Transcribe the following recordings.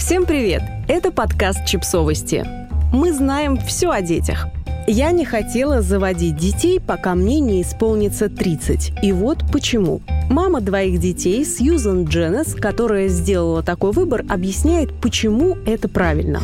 Всем привет! Это подкаст «Чипсовости». Мы знаем все о детях. Я не хотела заводить детей, пока мне не исполнится 30. И вот почему. Мама двоих детей, Сьюзан Дженнес, которая сделала такой выбор, объясняет, почему это правильно.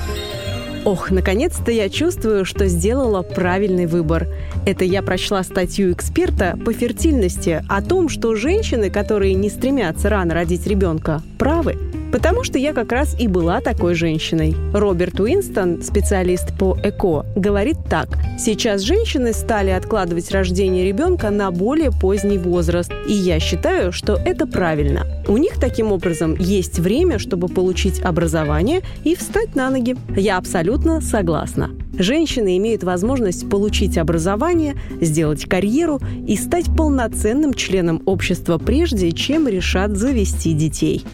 Ох, наконец-то я чувствую, что сделала правильный выбор. Это я прочла статью эксперта по фертильности о том, что женщины, которые не стремятся рано родить ребенка, правы. Потому что я как раз и была такой женщиной. Роберт Уинстон, специалист по ЭКО, говорит так. Сейчас женщины стали откладывать рождение ребенка на более поздний возраст. И я считаю, что это правильно. У них таким образом есть время, чтобы получить образование и встать на ноги. Я абсолютно согласна. Женщины имеют возможность получить образование, сделать карьеру и стать полноценным членом общества прежде, чем решат завести детей.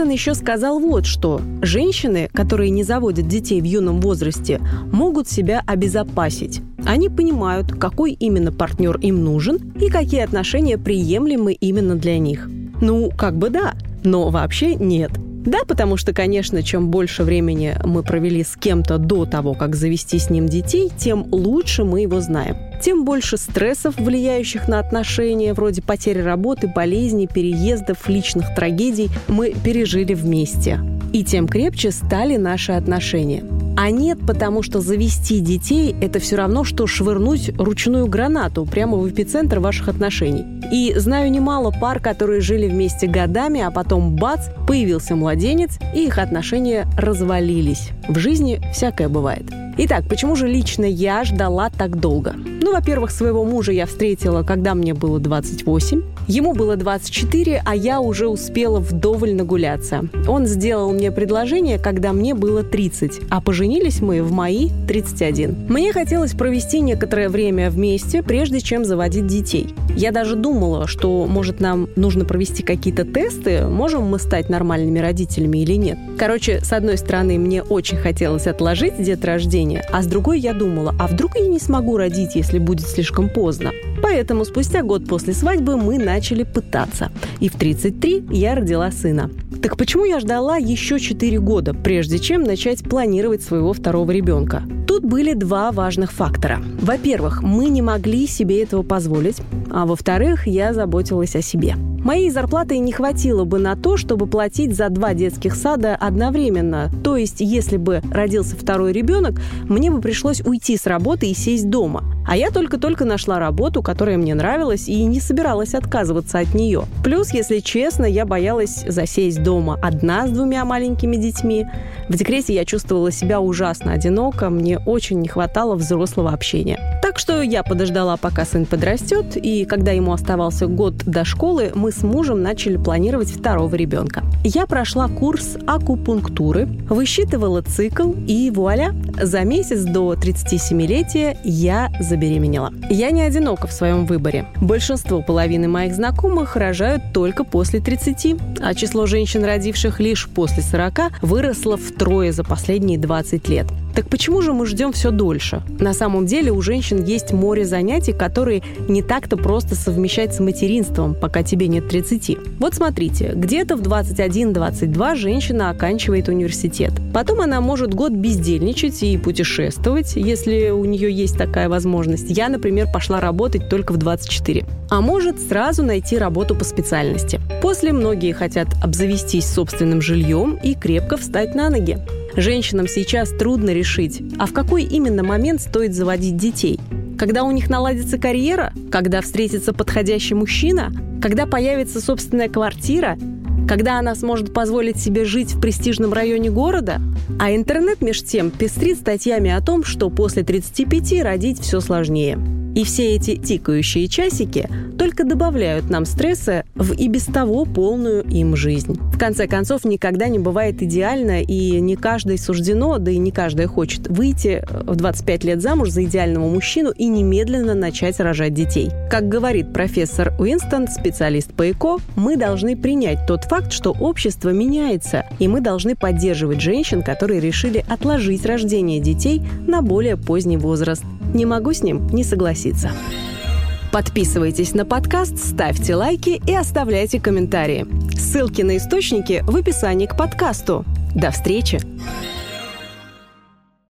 Уинстон еще сказал вот что. Женщины, которые не заводят детей в юном возрасте, могут себя обезопасить. Они понимают, какой именно партнер им нужен и какие отношения приемлемы именно для них. Ну, как бы да, но вообще нет – да, потому что, конечно, чем больше времени мы провели с кем-то до того, как завести с ним детей, тем лучше мы его знаем. Тем больше стрессов, влияющих на отношения, вроде потери работы, болезней, переездов, личных трагедий, мы пережили вместе. И тем крепче стали наши отношения. А нет, потому что завести детей – это все равно, что швырнуть ручную гранату прямо в эпицентр ваших отношений. И знаю немало пар, которые жили вместе годами, а потом бац, появился младенец, и их отношения развалились. В жизни всякое бывает. Итак, почему же лично я ждала так долго? Ну, во-первых, своего мужа я встретила, когда мне было 28. Ему было 24, а я уже успела вдоволь нагуляться. Он сделал мне предложение, когда мне было 30, а поженились мы в мои 31. Мне хотелось провести некоторое время вместе, прежде чем заводить детей. Я даже думала, что, может, нам нужно провести какие-то тесты, можем мы стать нормальными родителями или нет. Короче, с одной стороны, мне очень хотелось отложить деторождение, рождения, а с другой я думала, а вдруг я не смогу родить, если будет слишком поздно. Поэтому спустя год после свадьбы мы начали пытаться. И в 33 я родила сына. Так почему я ждала еще 4 года, прежде чем начать планировать своего второго ребенка? Тут были два важных фактора. Во-первых, мы не могли себе этого позволить, а во-вторых, я заботилась о себе. Моей зарплаты не хватило бы на то, чтобы платить за два детских сада одновременно. То есть, если бы родился второй ребенок, мне бы пришлось уйти с работы и сесть дома. А я только-только нашла работу, которая мне нравилась, и не собиралась отказываться от нее. Плюс, если честно, я боялась засесть дома одна с двумя маленькими детьми. В декрете я чувствовала себя ужасно одиноко, мне очень не хватало взрослого общения. Так что я подождала, пока сын подрастет, и когда ему оставался год до школы, мы с мужем начали планировать второго ребенка. Я прошла курс акупунктуры, высчитывала цикл, и вуаля, за месяц до 37-летия я забеременела. Я не одинока в своем выборе. Большинство половины моих знакомых рожают только после 30, а число женщин, родивших лишь после 40, выросло втрое за последние 20 лет. Так почему же мы ждем все дольше? На самом деле у женщин есть море занятий, которые не так-то просто совмещать с материнством, пока тебе нет 30. Вот смотрите, где-то в 21-22 женщина оканчивает университет. Потом она может год бездельничать и путешествовать, если у нее есть такая возможность. Я, например, пошла работать только в 24. А может сразу найти работу по специальности. После многие хотят обзавестись собственным жильем и крепко встать на ноги. Женщинам сейчас трудно решить, а в какой именно момент стоит заводить детей. Когда у них наладится карьера? Когда встретится подходящий мужчина? Когда появится собственная квартира? Когда она сможет позволить себе жить в престижном районе города? А интернет, меж тем, пестрит статьями о том, что после 35 родить все сложнее. И все эти тикающие часики только добавляют нам стресса в и без того полную им жизнь. В конце концов, никогда не бывает идеально, и не каждый суждено, да и не каждая хочет выйти в 25 лет замуж за идеального мужчину и немедленно начать рожать детей. Как говорит профессор Уинстон, специалист по ЭКО, мы должны принять тот факт, что общество меняется, и мы должны поддерживать женщин, которые решили отложить рождение детей на более поздний возраст. Не могу с ним не согласиться. Подписывайтесь на подкаст, ставьте лайки и оставляйте комментарии. Ссылки на источники в описании к подкасту. До встречи!